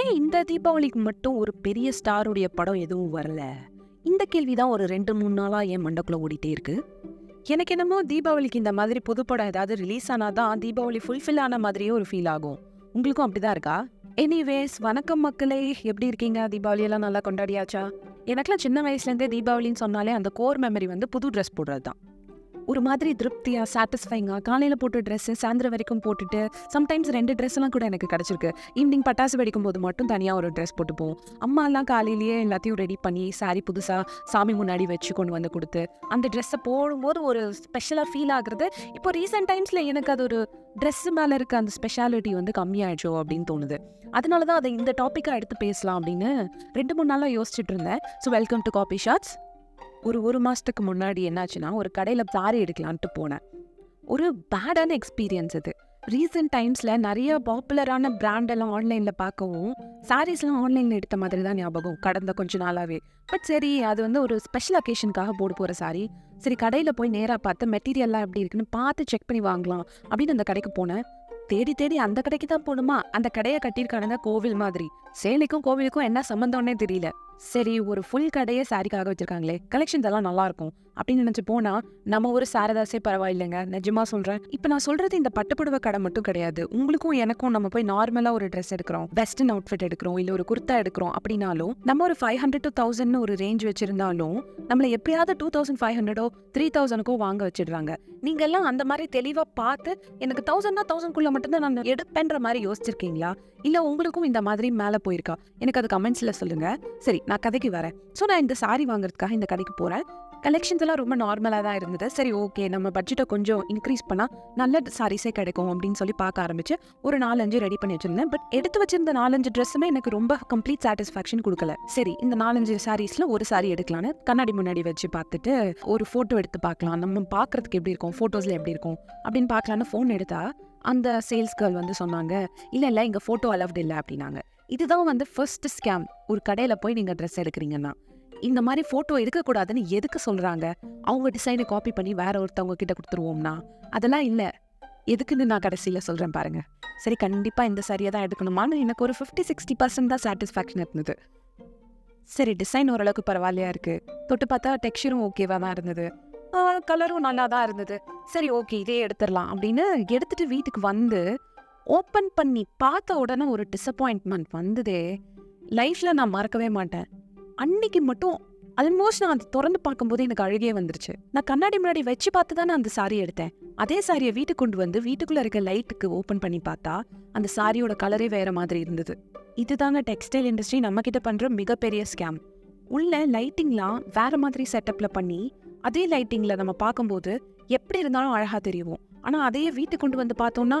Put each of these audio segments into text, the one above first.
ஏன் இந்த தீபாவளிக்கு மட்டும் ஒரு பெரிய ஸ்டாருடைய படம் எதுவும் வரல? இந்த கேள்வி தான் ஒரு ரெண்டு மூணு நாளாக என் மண்டக்குள்ள ஓடிட்டே இருக்கு. எனக்கு என்னமோ தீபாவளிக்கு இந்த மாதிரி புதுப்படம் ஏதாவது ரிலீஸ் ஆனாதான் தீபாவளி ஃபுல்ஃபில் ஆன மாதிரியே ஒரு ஃபீல் ஆகும். உங்களுக்கும் அப்படிதான் இருக்கா? எனிவேஸ் வணக்கம் மக்களே. எப்படி இருக்கீங்க? தீபாவளியெல்லாம் நல்லா கொண்டாடியாச்சா? எனக்குலாம் சின்ன வயசுலேருந்தே தீபாவளின்னு சொன்னாலே அந்த கோர் மெமரி வந்து புது ட்ரெஸ் போடுறது தான் ஒரு மாதிரி திருப்தியாக சாட்டிஸ்ஃபைங்காக காலையில் போட்டு ட்ரெஸ்ஸு சாயந்தரம் வரைக்கும் போட்டுட்டு சம்டைம்ஸ் ரெண்டு ட்ரெஸ்லாம் கூட எனக்கு கிடச்சிருக்கு. ஈவினிங் பட்டாசு வெடிக்கும் போது மட்டும் தனியாக ஒரு ட்ரெஸ் போட்டுப்போம் போவோம். அம்மாலாம் காலையிலேயே எல்லாத்தையும் ரெடி பண்ணி சாரி புதுசாக சாமி முன்னாடி வச்சு கொண்டு வந்து கொடுத்து அந்த ட்ரெஸ்ஸை போடும்போது ஒரு ஸ்பெஷலாக ஃபீல் ஆகுறது. இப்போ ரீசெண்ட் டைம்ஸில் எனக்கு அது ஒரு ட்ரெஸ்ஸு மேலே இருக்க அந்த ஸ்பெஷாலிட்டி வந்து கம்மியாயிடுச்சோ அப்படின்னு தோணுது. அதனால தான் அதை இந்த டாப்பிக்காக எடுத்து பேசலாம் அப்படின்னு ரெண்டு மூணு நாளாக யோசிச்சுட்டு இருந்தேன். So welcome to coffee shots ஒரு ஒரு மாதத்துக்கு முன்னாடி என்னாச்சுன்னா ஒரு கடையில் சாரி எடுக்கலான்ட்டு போனேன். ஒரு பேடான எக்ஸ்பீரியன்ஸ் அது. ரீசெண்ட் டைம்ஸில் நிறைய பாப்புலரான பிராண்டெல்லாம் ஆன்லைனில் பார்க்கவும் சாரீஸ்லாம் ஆன்லைனில் எடுத்த மாதிரி தான் ஞாபகம் கடந்த கொஞ்ச நாளாகவே பட் சரி அது வந்து ஒரு ஸ்பெஷல் அக்கேஷனுக்காக போட போகிற சாரி சரி கடையில் போய் நேராக பார்த்து மெட்டீரியல்லாம் எப்படி இருக்குன்னு பார்த்து செக் பண்ணி வாங்கலாம் அப்படின்னு அந்த கடைக்கு போனேன். தேடி தேடி அந்த கடைக்கு தான் போகணுமா? அந்த கடையை கட்டியிருக்கானுங்க கோவில் மாதிரி. சேலைக்கும் கோவிலுக்கும் என்ன சம்மந்தம்னே தெரியல. சரி ஒரு ஃபுல் கடையே சாரிக்காக வச்சிருக்காங்களே கலெக்ஷன்ஸ் எல்லாம் நல்லா இருக்கும் அப்படின்னு நினைச்சு போனா நம்ம ஒரு சாரதாசே பரவாயில்லைங்க. நிஜமா சொல்றேன். இப்போ நான் சொல்றது இந்த பட்டுப்புடவை கடை மட்டும் கிடையாது. உங்களுக்கும் எனக்கும் நம்ம போய் நார்மலா ஒரு ட்ரெஸ் எடுக்கிறோம். வெஸ்டர்ன் அவுட்ஃபிட் எடுக்கிறோம். இல்ல ஒரு குர்த்தா எடுக்கிறோம் அப்படின்னாலும் நம்ம ஒரு ஃபைவ் ஹண்ட்ரட் டு தௌசண்ட் ஒரு ரேஞ்ச் வச்சிருந்தாலும் நம்மள எப்பயாவது டூ தௌசண்ட் ஃபைவ் ஹண்ட்ரடோ த்ரீ தௌசண்ட்க்கோ வாங்க வச்சிடுறாங்க. நீங்க எல்லாம் அந்த மாதிரி தெளிவா பார்த்து எனக்கு தௌசண்ட்னா தௌசண்ட்குள்ள மட்டும்தான் நான் எடுப்பேன்ற மாதிரி யோசிச்சிருக்கீங்களா? இல்ல உங்களுக்கும் இந்த மாதிரி மேல போயிருக்கா? எனக்கு அது கமெண்ட்ஸ்ல சொல்லுங்க. சரி நான் கதைக்கு வரேன். ஸோ நான் இந்த சாரி வாங்குறதுக்காக இந்த கடைக்கு போகிறேன் கலெக்ஷன்ஸ் எல்லாம் ரொம்ப நார்மலாக தான் இருந்தது. சரி ஓகே நம்ம பட்ஜெட்டை கொஞ்சம் இன்க்ரீஸ் பண்ணால் நல்ல சாரீஸே கிடைக்கும் அப்படின்னு சொல்லி பார்க்க ஆரம்பிச்சு ஒரு நாலஞ்சு ரெடி பண்ணி வச்சிருந்தேன். பட் எடுத்து வச்சிருந்த நாலஞ்சு ட்ரெஸ்ஸுமே எனக்கு ரொம்ப கம்ப்ளீட் சாட்டிஸ்ஃபேக்ஷன் கொடுக்கல. சரி இந்த நாலஞ்சு சாரீஸ்ல ஒரு சாரி எடுக்கலான்னு கண்ணாடி முன்னாடி வச்சு பார்த்துட்டு ஒரு ஃபோட்டோ எடுத்து பார்க்கலாம். நம்ம பார்க்கறதுக்கு எப்படி இருக்கும்? ஃபோட்டோஸில் எப்படி இருக்கும்? அப்படின்னு பார்க்கலான்னு ஃபோன் எடுத்தா அந்த சேல்ஸ் கேர்ள் வந்து சொன்னாங்க இல்லை இல்லை இங்கே ஃபோட்டோ அலவ்டு இல்லை அப்படின்னாங்க. இதுதான் வந்து ஃபர்ஸ்ட் ஸ்கேம் ஒரு கடையில் போய் நீங்கள் ட்ரெஸ் எடுக்கிறீங்கன்னா இந்த மாதிரி ஃபோட்டோ எடுக்கக்கூடாதுன்னு எதுக்கு சொல்கிறாங்க அவங்க டிசைனை காப்பி பண்ணி வேற ஒருத்தவங்க கிட்ட கொடுத்துருவோம்னா? அதெல்லாம் இல்லை. எதுக்குன்னு நான் கடைசியில் சொல்கிறேன் பாருங்கள் சரி கண்டிப்பாக இந்த சரியாக தான் எடுக்கணுமான்னு எனக்கு ஒரு ஃபிஃப்டி சிக்ஸ்டி பர்சன்ட் தான் சாட்டிஸ்ஃபேக்ஷன் இருந்தது. சரி டிசைன் ஓரளவுக்கு பரவாயில்லையா இருக்குது தொட்டு பார்த்தா டெக்ஸ்சரும் ஓகேவாக தான் இருந்தது. கலரும் நல்லா தான் இருந்தது. சரி ஓகே இதே எடுத்துடலாம் அப்படின்னு எடுத்துகிட்டு வீட்டுக்கு வந்து ஓப்பன் பண்ணி பார்த்த உடனே ஒரு டிசப்பாயின்ட்மெண்ட் வந்ததே. லைஃப்பில் நான் மறக்கவே மாட்டேன். அன்னைக்கு மட்டும் ஆல்மோஸ்ட் நான் அதை திறந்து பார்க்கும்போது எனக்கு அழுகே வந்துருச்சு. நான் கண்ணாடி முன்னாடி வச்சு பார்த்து தானே அந்த சாரி எடுத்தேன். அதே சாரியை வீட்டுக்கு கொண்டு வந்து வீட்டுக்குள்ள இருக்க லைட்டுக்கு ஓப்பன் பண்ணி பார்த்தா அந்த சாரியோட கலரே வேற மாதிரி இருந்தது. இதுதாங்க டெக்ஸ்டைல் இண்டஸ்ட்ரி நம்மக்கிட்ட பண்ணுற மிகப்பெரிய ஸ்கேம் உள்ள லைட்டிங்லாம் வேற மாதிரி செட்டப்ல பண்ணி அதே லைட்டிங்ல நம்ம பார்க்கும்போது எப்படி இருந்தாலும் அழகா தெரியும். ஆனால் அதையே வீட்டுக்கு கொண்டு வந்து பார்த்தோம்னா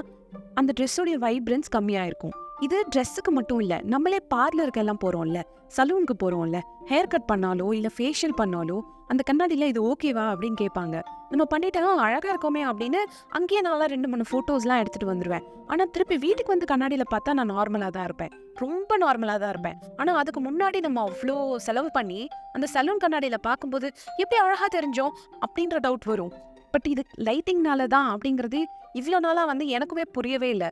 அந்த ட்ரெஸ்ஸோடைய வைப்ரன்ஸ் கம்மியாக இருக்கும் இது ட்ரெஸ்ஸுக்கு மட்டும் இல்லை நம்மளே பார்லருக்கு எல்லாம் போகிறோம்ல சலூனுக்கு போகிறோம்ல ஹேர் கட் பண்ணாலோ இல்லை ஃபேஷியல் பண்ணாலோ அந்த கண்ணாடியில் இது ஓகேவா அப்படின்னு கேட்பாங்க. நம்ம பண்ணிட்டோம் அழகாக இருக்கோமே அப்படின்னு அங்கேயே நல்லா ரெண்டு மூணு ஃபோட்டோஸ்லாம் எடுத்துகிட்டு வந்துடுவேன் ஆனால் திருப்பி வீட்டுக்கு வந்து கண்ணாடியில் பார்த்தா நான் நார்மலாக தான் இருப்பேன். ரொம்ப நார்மலாக தான் இருப்பேன். ஆனால் அதுக்கு முன்னாடி நம்ம அவ்வளோ செலவு பண்ணி அந்த சலூன் கண்ணாடியில் பார்க்கும்போது எப்படி அழகாக தெரிஞ்சோம்? அப்படின்ற டவுட் வரும். பட் இது லைட்டிங்னால தான் அப்படிங்கிறது இவ்வளோ நாளாக வந்து எனக்குமே புரியவே இல்லை.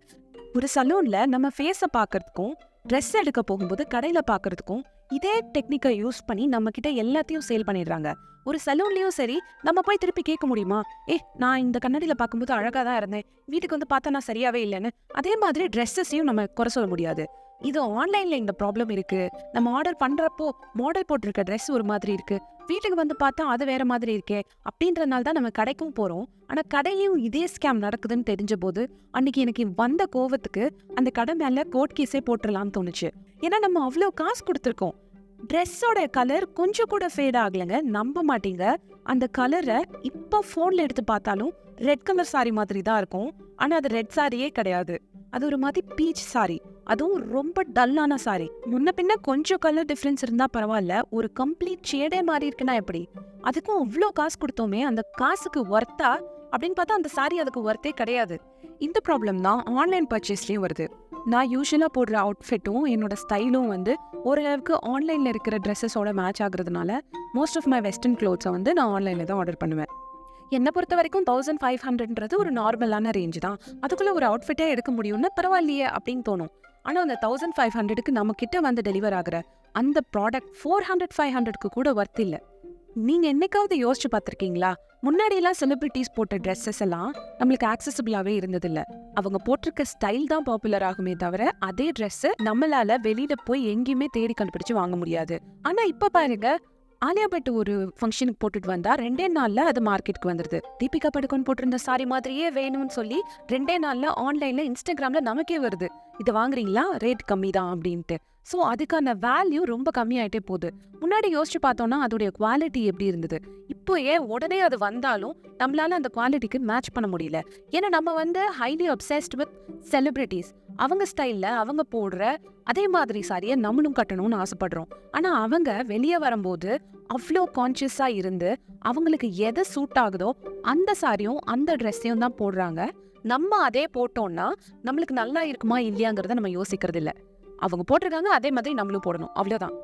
ஒரு சலூன்ல நம்ம ஃபேஸை பார்க்கறதுக்கும் ட்ரெஸ் எடுக்க போகும்போது கடையில் பார்க்கறதுக்கும் இதே டெக்னிக்கை யூஸ் பண்ணி நம்ம கிட்ட எல்லாத்தையும் சேல் பண்ணிடுறாங்க. ஒரு சலூன்லயும் சரி நம்ம போய் திருப்பி கேட்க முடியுமா? ஏ நான் இந்த கண்ணாடியில பார்க்கும்போது அழகா தான் இருந்தேன். வீட்டுக்கு வந்து பார்த்தா நான் சரியாவே இல்லைன்னு. அதே மாதிரி ட்ரெஸ்ஸஸையும் நம்ம குறை சொல்ல முடியாது. இது ஆன்லைன்ல இந்த ப்ராப்ளம் இருக்கு. நம்ம ஆர்டர் பண்றப்போ மாடல் போட்டிருக்க ட்ரெஸ் ஒரு மாதிரி இருக்கு. வீட்டுக்கு வந்து பார்த்தா அது வேற மாதிரி இருக்கே அப்படின்றனால தான் நம்ம கடைக்கும் போறோம். ஆனா கடையிலையும் இதே ஸ்கேம் நடக்குதுன்னு தெரிஞ்ச போது அன்னைக்கு எனக்கு வந்த கோவத்துக்கு அந்த கடை மேல கோட் கேஸே போட்டுடலாம்னு தோணுச்சு. ஏன்னா நம்ம அவ்வளோ காசு கொடுத்துருக்கோம். ட்ரெஸ்ஸோட கலர் கொஞ்சம் கூட ஃபேட் ஆகலைங்க. நம்ப மாட்டீங்க. அந்த கலரை இப்போ ஃபோனில் எடுத்து பார்த்தாலும் ரெட் கலர் சாரி மாதிரி தான் இருக்கும். ஆனால் அது ரெட் சாரியே கிடையாது. அது ஒரு மாதிரி பீச் சாரி அதுவும் ரொம்ப டல்லான சாரி முன்ன பின்ன கொஞ்சம் கலர் டிஃப்ரென்ஸ் இருந்தா பரவாயில்ல. ஒரு கம்ப்ளீட் ஷேடே மாறி இருக்குன்னா எப்படி? அதுக்கும் அவ்வளோ காசு கொடுத்தோமே அந்த காசுக்கு ஒர்த்தா அப்படின்னு பார்த்தா அந்த சாரி அதுக்கு ஒர்த்தே கிடையாது. இந்த ப்ராப்ளம் தான் ஆன்லைன் பர்ச்சேஸ்லேயும் வருது. நான் யூஸ்வலாக போடுற அவுட்ஃபிட்டும் என்னோட ஸ்டைலும் வந்து ஓரளவுக்கு ஆன்லைனில் இருக்கிற ட்ரெஸ்ஸஸோட மேட்ச் ஆகுறதுனால மோஸ்ட் ஆஃப் மை வெஸ்டர்ன் க்ளோத்ஸை வந்து நான் ஆன்லைனில் தான் ஆர்டர் பண்ணுவேன். என்னை பொறுத்த வரைக்கும் தௌசண்ட் ஃபைவ் ஹண்ட்ரட்ன்றது ஒரு நார்மலான ரேஞ்ச் தான். அதுக்குள்ளே ஒரு அவுட்ஃபிட்டே எடுக்க முடியும்னா பரவாயில்லையே அப்படின்னு தோணும். ஆனால் அந்த தௌசண்ட் ஃபைவ் ஹண்ட்ரடுக்கு நம்ம கிட்ட வந்து டெலிவர் ஆகிற அந்த ப்ராடக்ட் ஃபோர் ஹண்ட்ரட் ஃபைவ் ஹண்ட்ரட்க்கு கூட ஒர்த் இல்லை. நீங்க என்னைக்காவது யோசிச்சு பார்த்திருக்கீங்களா? முன்னாடி எல்லாம் செலிபிரிட்டிஸ் போட்ட ட்ரெஸ்ஸஸ் எல்லாம் நம்மளுக்கு ஆக்சசபிளாகவே இருந்ததில்ல. அவங்க போட்டிருக்க ஸ்டைல் தான் பாப்புலர் ஆகுமே தவிர அதே ட்ரெஸ்ஸு நம்மளால வெளியில போய் எங்கேயுமே தேடி கண்டுபிடிச்சு வாங்க முடியாது. ஆனா இப்ப பாருங்க ஆலியா பட் ஒரு ஃபங்க்ஷனுக்கு போட்டுட்டு வந்தா ரெண்டே நாள்ல அது மார்க்கெட்டுக்கு வந்துருது. தீபிகா படுகோன் போட்டிருந்த சாரி மாதிரியே வேணும்னு சொல்லி ரெண்டே நாள்ல ஆன்லைன்ல இன்ஸ்டாகிராம்ல நமக்கே வருது. இதை வாங்குறீங்களா? ரேட் கம்மி தான் அப்படின்ட்டு. ஸோ அதுக்கான வேல்யூ ரொம்ப கம்மியாயிட்டே போகுது. முன்னாடி யோசிச்சு பார்த்தோம்னா அதோடைய குவாலிட்டி எப்படி இருந்தது? இப்போ ஏன் உடனே அது வந்தாலும் நம்மளால அந்த குவாலிட்டிக்கு மேட்ச் பண்ண முடியல. ஏன்னா நம்ம வந்து ஹைலி அப்சஸ்ட் வித் செலிபிரிட்டிஸ் அவங்க ஸ்டைல்ல அவங்க போடுற அதே மாதிரி சாரியை நம்மளும் கட்டணும்னு ஆசைப்படுறோம். ஆனா அவங்க வெளியே வரும்போது அவ்வளோ கான்ஷியஸாக இருந்து அவங்களுக்கு எதை சூட் ஆகுதோ அந்த சாரியும் அந்த ட்ரெஸ்ஸையும் தான் போடுறாங்க. நம்ம அதே போட்டோம்னா நம்மளுக்கு நல்லா இருக்குமா இல்லையாங்கிறத நம்ம யோசிக்கிறது இல்லை அவங்க போட்டிருக்காங்க அதே மாதிரி நம்மளும் போடணும். அவ்வளோதான்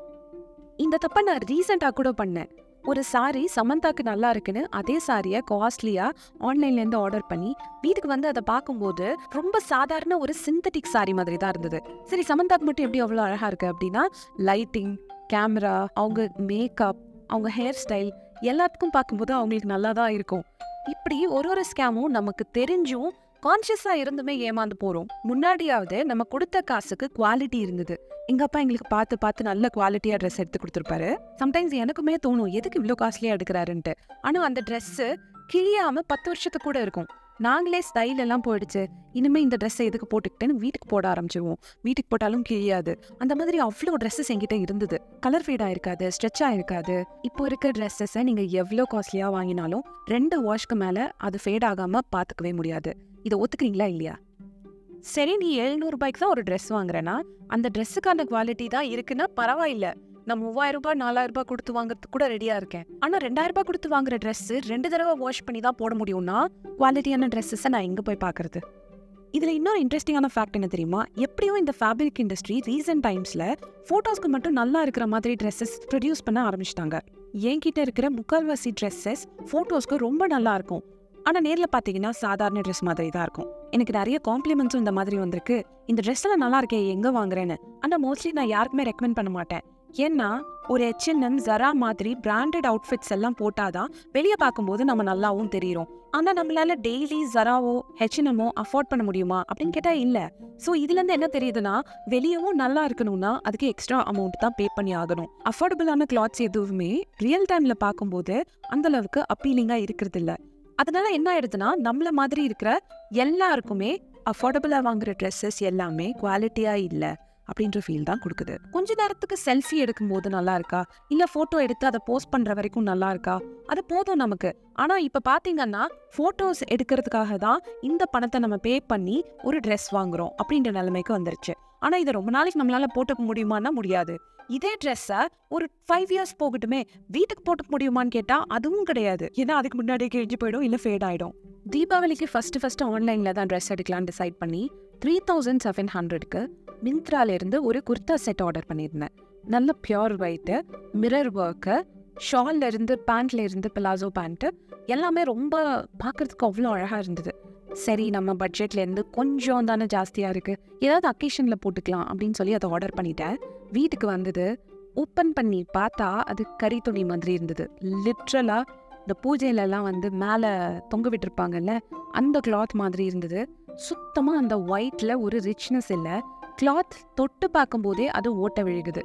இந்த தப்பை நான் ரீசெண்டாக கூட பண்ணேன். ஒரு சாரி சமந்தாக்கு நல்லா இருக்குன்னு அதே சாரியை காஸ்ட்லியாக ஆன்லைன்லேருந்து ஆர்டர் பண்ணி வீட்டுக்கு வந்து அதை பார்க்கும்போது ரொம்ப சாதாரண ஒரு சிந்தட்டிக் சாரி மாதிரி தான் இருந்தது. சரி சமந்தாக்கு மட்டும் எப்படி அவ்வளோ அழகாக இருக்குது அப்படின்னா லைட்டிங் கேமரா அவங்க மேக்கப் அவங்க ஹேர் ஸ்டைல் எல்லாத்துக்கும் பார்க்கும்போது அவங்களுக்கு நல்லா தான் இருக்கும். இப்படி ஒரு ஒரு ஸ்கேமும் நமக்கு தெரிஞ்சும் கான்ஷியஸா இருந்துமே ஏமாந்து போறோம். முன்னாடியாவது நம்ம கொடுத்த காசுக்கு குவாலிட்டி இருந்தது. எங்க அப்பா எங்களுக்கு பார்த்து பார்த்து நல்ல குவாலிட்டியா ட்ரெஸ் எடுத்து கொடுத்துருப்பாரு. சம்டைம்ஸ் எனக்குமே தோணும் எதுக்கு இவ்வளோ காஸ்ட்லியா எடுக்கிறாருன்ட்டு. ஆனா அந்த Dress கிழியாம பத்து வருஷத்துக்கு கூட இருக்கும். நாங்களே ஸ்டைல் எல்லாம் போயிடுச்சு. இனிமே இந்த ட்ரெஸ்ஸை எதுக்கு போட்டுக்கிட்டேன்னு வீட்டுக்கு போட ஆரம்பிச்சிருவோம். வீட்டுக்கு போட்டாலும் கிழியாது. அந்த மாதிரி அவ்வளோ ட்ரெஸ்ஸஸ் என்கிட்ட இருந்தது. கலர் ஃபேடாக இருக்காது ஸ்ட்ரெச் இருக்காது இப்போ இருக்கிற ட்ரெஸ்ஸஸை நீங்கள் எவ்வளோ காஸ்ட்லியாக வாங்கினாலும் ரெண்டு வாஷ்க்கு மேலே அது ஃபேட் ஆகாமல் பார்த்துக்கவே முடியாது. இதை ஒத்துக்கிறீங்களா இல்லையா? சரி நீ எழுநூறு ரூபாய்க்கு தான் ஒரு ட்ரெஸ் வாங்குறேன்னா அந்த ட்ரெஸ்ஸுக்கான குவாலிட்டி தான் இருக்குன்னா பரவாயில்ல. நான் மூவாயிரம் ரூபாய் நாலாயிரம் ரூபாய் கொடுத்து வாங்குறதுக்கு கூட ரெடியா இருக்கேன். ஆனா ரெண்டாயிரம் ரூபாய் கொடுத்து வாங்குற ட்ரெஸ்ஸு ரெண்டு தடவை வாஷ் பண்ணி தான் போட முடியும்னா குவாலிட்டியான ட்ரெஸ்ஸஸை நான் எங்க போய் பார்க்கறது இதில் இன்னொரு இன்ட்ரெஸ்டிங்கான ஃபேக்ட் என்ன தெரியுமா? எப்படியும் இந்த ஃபேப்ரிக் இண்டஸ்ட்ரி ரீசெண்ட் டைம்ஸில் ஃபோட்டோஸ்க்கு மட்டும் நல்லா இருக்கிற மாதிரி ட்ரெஸ்ஸஸ் ப்ரொடியூஸ் பண்ண ஆரம்பிச்சிட்டாங்க. என்கிட்ட இருக்கிற முக்கால்வாசி ட்ரெஸ்ஸஸ் ஃபோட்டோஸ்க்கு ரொம்ப நல்லா இருக்கும். ஆனால் நேரில் பார்த்தீங்கன்னா சாதாரண ட்ரெஸ் மாதிரி தான் இருக்கும். எனக்கு நிறைய காம்ப்ளிமெண்ட்ஸும் இந்த மாதிரி வந்திருக்கு. இந்த ட்ரெஸ்ஸில் நல்லா இருக்கே எங்கே வாங்குறேன்னு. ஆனால் மோஸ்ட்லி நான் யாருக்குமே ரெக்கமெண்ட் பண்ண மாட்டேன். ஏன்னா ஒரு H&M, ஹெச்என்எம் ஜரா மாதிரி பிராண்டட் அவுட்ஃபிட்ஸ் எல்லாம் போட்டாதான் வெளியே பார்க்கும்போது நம்ம நல்லாவும் தெரியும் ஆனால் நம்மளால டெய்லி ஜராவோ ஹெச்என்எம்மோ அஃபோர்ட் பண்ண முடியுமா அப்படின்னு கேட்டால் இல்லை. ஸோ இதுல இருந்து என்ன தெரியுதுன்னா வெளியவும் நல்லா இருக்கணும்னா அதுக்கு எக்ஸ்ட்ரா அமௌண்ட் தான் பே பண்ணி ஆகணும். அஃபோர்டபுளான கிளாத்ஸ் எதுவுமே ரியல் டைமில் பார்க்கும்போது அந்தளவுக்கு அப்பீலிங்காக இருக்கிறது இல்லை அதனால என்ன ஆயிடுதுன்னா நம்மள மாதிரி இருக்கிற எல்லாருக்குமே அஃபோர்டபுளா வாங்குற ட்ரெஸ்ஸஸ் எல்லாமே குவாலிட்டியா இல்ல அப்படின்ற ஃபீல் தான் கொடுக்குது. கொஞ்ச நேரத்துக்கு செல்ஃபி எடுக்கும்போது நல்லா இருக்கா? இல்ல போட்டோ எடுத்து அதை போஸ்ட் பண்ற வரைக்கும் நல்லா இருக்கா? அது போதும் நமக்கு. ஆனா இப்ப பாத்தீங்கன்னா போட்டோஸ் எடுக்கிறதுக்காக தான் இந்த பணத்தை நம்ம பே பண்ணி ஒரு ட்ரெஸ் வாங்குறோம் அப்படின்ற நிலைமைக்கு வந்துருச்சு. ஆனா இதை ரொம்ப நாளைக்கு நம்மளால போட்டுக்க முடியுமான்னா முடியாது. இதே ட்ரெஸ்ஸை ஒரு ஃபைவ் இயர்ஸ் போகட்டுமே வீட்டுக்கு போட்டுக்க முடியுமான்னு கேட்டா அதுவும் கிடையாது. ஏன்னா அதுக்கு முன்னாடியே கிழிஞ்சு போயிடும் இல்லை ஃபேட் ஆகிடும் தீபாவளிக்கு ஃபர்ஸ்ட் ஃபஸ்ட்டு ஆன்லைன்ல தான் ட்ரெஸ் எடுக்கலாம்னு டிசைட் பண்ணி த்ரீ தௌசண்ட் செவன் ஹண்ட்ரட்க்கு மிந்த்ராலேருந்து ஒரு குர்தா செட் ஆர்டர் பண்ணியிருந்தேன். நல்ல பியூர் ஒயிட்டு மிரர் ஒர்க்கு ஷால்ல இருந்து பேண்ட்ல இருந்து பிளாசோ பேண்ட்டு எல்லாமே ரொம்ப பார்க்குறதுக்கு அவ்வளோ அழகா இருந்தது. சரி நம்ம பட்ஜெட்ல இருந்து கொஞ்சம் தானே ஜாஸ்தியா இருக்கு. ஏதாவது அக்கேஷன்ல போட்டுக்கலாம் அப்படின்னு சொல்லி அதை ஆர்டர் பண்ணிட்டேன். வீட்டுக்கு வந்தது. ஓப்பன் பண்ணி பார்த்தா அது கறி துணி மாதிரி இருந்தது. லிட்ரலா இந்த பூஜையில எல்லாம் வந்து மேல தொங்க விட்டுருப்பாங்கல்ல அந்த கிளாத் மாதிரி இருந்தது. சுத்தமா அந்த ஒயிட்ல ஒரு ரிச்னஸ் இல்ல. கிளாத் தொட்டு பார்க்கும்போதே அது ஓட்ட விழுகுது.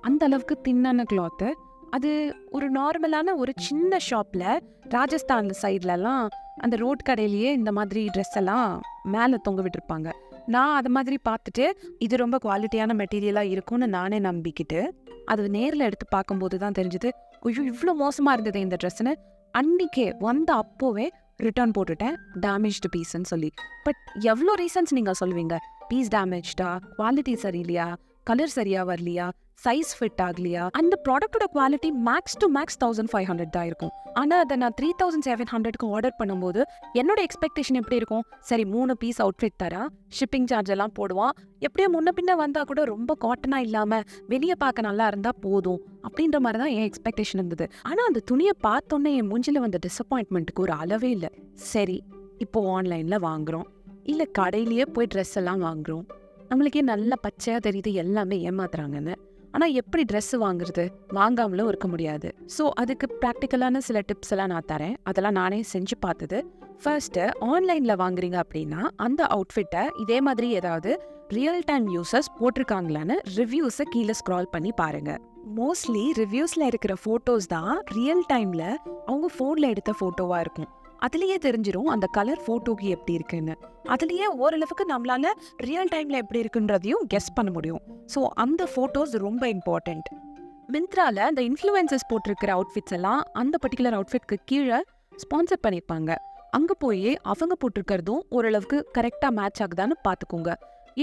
அந்த அளவுக்கு தின்னான கிளாத்து அது ஒரு நார்மலான ஒரு சின்ன ஷாப்ல ராஜஸ்தான் சைட்லலாம் அந்த ரோட் கடையிலேயே இந்த மாதிரி ட்ரெஸ் எல்லாம் மேலே தொங்க விட்டுருப்பாங்க. நான் அது மாதிரி பார்த்துட்டு இது ரொம்ப குவாலிட்டியான மெட்டீரியலாக இருக்கும்னு நானே நம்பிக்கிட்டு அது நேரில் எடுத்து பார்க்கும்போது தான் தெரிஞ்சது ஐயோ இவ்வளோ மோசமாக இருந்தது இந்த ட்ரெஸ்ஸுன்னு அன்னைக்கே வந்த அப்போவே ரிட்டர்ன் போட்டுட்டேன் டேமேஜ்டு பீஸ்ன்னு சொல்லி. பட் எவ்வளோ ரீசன்ஸ் நீங்கள் சொல்லுவீங்க? பீஸ் டேமேஜ்டா குவாலிட்டி சரியில்லையா? கலர் சரியா வரலையா? சைஸ் ஃபிட் ஆகலையா? அந்த ப்ராடக்ட்டோட quality max to max thousand five hundred தான் இருக்கும். ஆனால் அதை நான் த்ரீ தௌசண்ட் செவன் ஹண்ட்ரட்க்கு ஆர்டர் பண்ணும்போது என்னோட எக்ஸ்பெக்டேஷன் எப்படி இருக்கும்? சரி மூணு பீஸ் அவுட்ஃபிட் தரேன் ஷிப்பிங் சார்ஜ் எல்லாம் போடுவான். எப்படியோ முன்ன பின்ன வந்தா கூட ரொம்ப காட்டனா இல்லாம வெளியே பார்க்க நல்லா இருந்தா போதும் அப்படின்ற மாதிரி தான் என் எக்ஸ்பெக்டேஷன் இருந்தது. ஆனா அந்த துணியை பார்த்தோன்னே என் மூஞ்சில் வந்த டிசப்பாயின்ட்மெண்ட்டுக்கு ஒரு அளவே இல்லை. சரி இப்போ ஆன்லைன்ல வாங்குறோம். இல்ல கடையிலேயே போய் ட்ரெஸ் எல்லாம் வாங்குறோம். நம்மளுக்கே நல்ல பச்சையாக தெரியுது எல்லாமே ஏமாத்துறாங்கன்னு. ஆனால் எப்படி ட்ரெஸ் வாங்குறது? வாங்காமலும் இருக்க முடியாது. ஸோ அதுக்கு ப்ராக்டிக்கலான சில டிப்ஸ் எல்லாம் நான் தரேன். அதெல்லாம் நானே செஞ்சு பார்த்தது. ஃபர்ஸ்ட்டு ஆன்லைனில் வாங்குறீங்க அப்படின்னா அந்த அவுட்ஃபிட்டை இதே மாதிரி ஏதாவது ரியல் டைம் யூசர்ஸ் போட்டிருக்காங்களான்னு ரிவ்யூஸை கீழே ஸ்க்ரால் பண்ணி பாருங்க. மோஸ்ட்லி ரிவ்யூஸில் இருக்கிற ஃபோட்டோஸ் தான் ரியல் டைமில் அவங்க ஃபோனில் எடுத்த ஃபோட்டோவாக இருக்கும். அதுலேயே தெரிஞ்சிரும் அந்த கலர் ஃபோட்டோக்கு எப்படி இருக்குன்னு. அதுலேயே ஓரளவுக்கு நம்மளால ரியல் டைமில் எப்படி இருக்குன்றதையும் கெஸ் பண்ண முடியும். ஸோ அந்த ஃபோட்டோஸ் ரொம்ப இம்பார்ட்டண்ட் மிந்த்ரால அந்த இன்ஃப்ளூயன்சஸ் போட்டிருக்கிற அவுட்ஃபிட்ஸ் எல்லாம் அந்த பர்டிகுலர் அவுட்ஃபிட்க்கு கீழே ஸ்பான்சர் பண்ணியிருப்பாங்க அங்கே போய் அவங்க போட்டிருக்கிறதும் ஓரளவுக்கு கரெக்டாக மேட்ச் ஆகுதான்னு பார்த்துக்கோங்க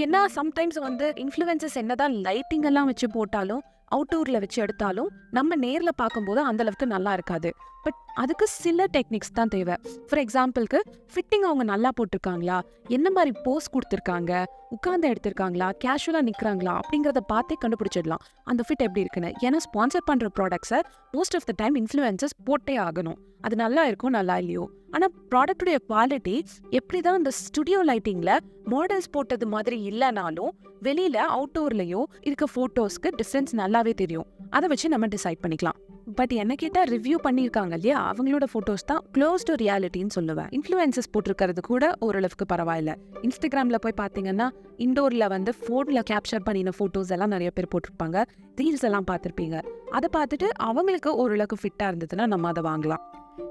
ஏன்னா சம்டைம்ஸ் வந்து இன்ஃப்ளூயன்சஸ் என்னதான் லைட்டிங் எல்லாம் வச்சு போட்டாலும் அவுட்டோரில் வச்சு எடுத்தாலும் நம்ம நேரில் பார்க்கும்போது அந்த அளவுக்கு நல்லா இருக்காது. பட் அதுக்கு சில டெக்னிக்ஸ் தான் தேவை. ஃபார் எக்ஸாம்பிளுக்கு ஃபிட்டிங் அவங்க நல்லா போட்டிருக்காங்களா? என்ன மாதிரி போஸ் கொடுத்துருக்காங்க? உட்காந்து எடுத்திருக்காங்களா? கேஷுவலாக நிற்கிறாங்களா அப்படிங்கிறத பார்த்தே கண்டுபிடிச்சிடலாம். அந்த ஃபிட் எப்படி இருக்குன்னு. ஏன்னா ஸ்பான்சர் பண்ணுற ப்ராடக்ட்ஸை most of the time influencers போட்டே ஆகணும். அது நல்லா இருக்கும் நல்லா இல்லையோ. ஆனால் ப்ராடக்ட்டுடைய குவாலிட்டி எப்படி தான் இந்த ஸ்டுடியோ லைட்டிங்கில் மாடல்ஸ் போட்டது மாதிரி இல்லைனாலும் வெளியில் அவுட்டோர்லேயோ இருக்க ஃபோட்டோஸ்க்கு டிஃப்ரென்ஸ் நல்லாவே தெரியும். அதை வச்சு நம்ம டிசைட் பண்ணிக்கலாம். பட் என்ன கேட்டா ரிவ்யூ பண்ணியிருக்காங்க இல்லையா? அவங்களோட ஃபோட்டோஸ் தான் க்ளோஸ் டு ரியாலிட்டின்னு சொல்லுவேன். இன்ஃப்ளூயன்சஸ் போட்டிருக்கிறது கூட ஓரளவுக்கு பரவாயில்ல. இன்ஸ்டாகிராமில் போய் பார்த்தீங்கன்னா இண்டோரில் வந்து ஃபோனில் கேப்சர் பண்ணின ஃபோட்டோஸ் எல்லாம் நிறைய பேர் போட்டிருப்பாங்க. ரீல்ஸ் எல்லாம் பார்த்துருப்பீங்க. அதை பார்த்துட்டு அவங்களுக்கு ஓரளவுக்கு ஃபிட்டாக இருந்ததுன்னா நம்ம அதை வாங்கலாம்.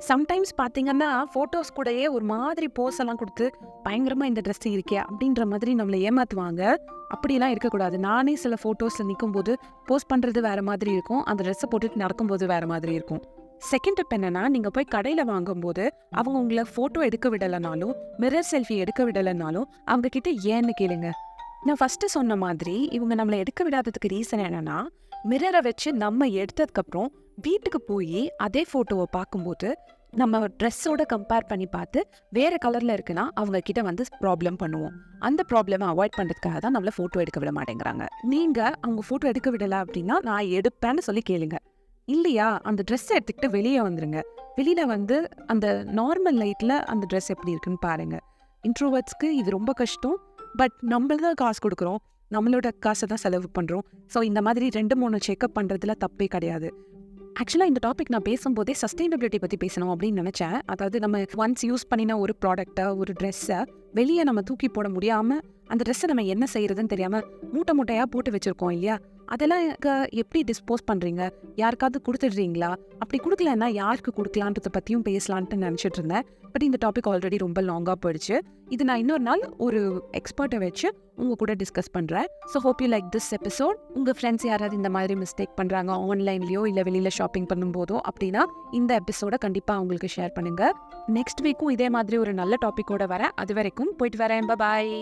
சம்டைம்ஸ் பார்த்தீங்கன்னா ஃபோட்டோஸ் கூடயே ஒரு மாதிரி போஸ் எல்லாம் கொடுத்து பயங்கரமாக இந்த ட்ரெஸ் இருக்கே அப்படின்ற மாதிரி நம்மளை ஏமாற்றுவாங்க அப்படிலாம் இருக்கக்கூடாது. நானே சில ஃபோட்டோஸில் நிற்கும்போது போஸ்ட் பண்ணுறது வேறு மாதிரி இருக்கும். அந்த ட்ரெஸ்ஸை போட்டுட்டு நடக்கும்போது வேறு மாதிரி இருக்கும். செகண்ட் டிப் என்னன்னா நீங்கள் போய் கடையில் வாங்கும்போது அவங்க உங்களை ஃபோட்டோ எடுக்க விடலைனாலும் மிரர் செல்ஃபி எடுக்க விடலைனாலும் அவங்ககிட்ட ஏன்னு கேளுங்க. நான் ஃபஸ்ட்டு சொன்ன மாதிரி இவங்க நம்மளை எடுக்க விடாததுக்கு ரீசன் என்னன்னா மிரரை வச்சு நம்ம எடுத்ததுக்கப்புறம் வீட்டுக்கு போய் அதே ஃபோட்டோவை பார்க்கும்போது நம்ம ட்ரெஸ்ஸோட கம்பேர் பண்ணி பார்த்து வேற கலர்ல இருக்குன்னா அவங்க கிட்ட வந்து ப்ராப்ளம் பண்ணுவோம். அந்த ப்ராப்ளமை அவாய்ட் பண்ணுறதுக்காக தான் நம்மள ஃபோட்டோ எடுக்க விட மாட்டேங்கிறாங்க. நீங்க அவங்க ஃபோட்டோ எடுக்க விடல அப்படின்னா நான் எடுப்பேன்னு சொல்லி கேளுங்க. இல்லையா? அந்த ட்ரெஸ்ஸை எடுத்துக்கிட்டு வெளியே வந்துருங்க. வெளியில் வந்து அந்த நார்மல் லைட்ல அந்த ட்ரெஸ் எப்படி இருக்குன்னு பாருங்க. இன்ட்ரோவர்ட்ஸ்க்கு இது ரொம்ப கஷ்டம். பட் நம்ம தான் காசு கொடுக்குறோம். நம்மளோட காசை தான் செலவு பண்ணுறோம் ஸோ இந்த மாதிரி ரெண்டு மூணு செக்அப் பண்ணுறதுல தப்பே கிடையாது. ஆக்சுவலாக இந்த டாபிக் நான் பேசும்போதே சஸ்டைனபிலிட்டி பற்றி பேசணும் அப்படின்னு நினச்சேன். அதாவது நம்ம ஒன்ஸ் யூஸ் பண்ணின ஒரு ப்ராடக்ட்டை ஒரு ட்ரெஸ்ஸை வெளியே நம்ம தூக்கி போட முடியாமல் அந்த ட்ரெஸ்ஸை நம்ம என்ன செய்யறதுன்னு தெரியாமல் மூட்டை மூட்டையாக போட்டு வச்சுருக்கோம் இல்லையா? அதெல்லாம் எப்படி டிஸ்போஸ் பண்ணுறீங்க யாருக்காவது கொடுத்துடுறீங்களா? அப்படி கொடுக்கலன்னா யாருக்கு கொடுக்கலான்றத பற்றியும் பேசலான்ட்டு நினச்சிட்டு இருந்தேன். பட் இந்த டாபிக் ஆல்ரெடி ரொம்ப லாங்காக போயிடுச்சு. இது நான் இன்னொரு நாள் ஒரு எக்ஸ்பர்ட்டை வச்சு உங்கள் கூட டிஸ்கஸ் பண்ணுறேன் so hope you like this episode உங்கள் ஃப்ரெண்ட்ஸ் யாராவது இந்த மாதிரி மிஸ்டேக் பண்ணுறாங்க ஆன்லைன்லேயோ இல்லை வெளியில் ஷாப்பிங் பண்ணும்போதோ அப்படின்னா இந்த எபிசோட கண்டிப்பாக அவங்களுக்கு ஷேர் பண்ணுங்கள் நெக்ஸ்ட் வீக்கும் இதே மாதிரி ஒரு நல்ல டாப்பிக்கோட வரேன். அது வரைக்கும் போயிட்டு வரேன். பாய்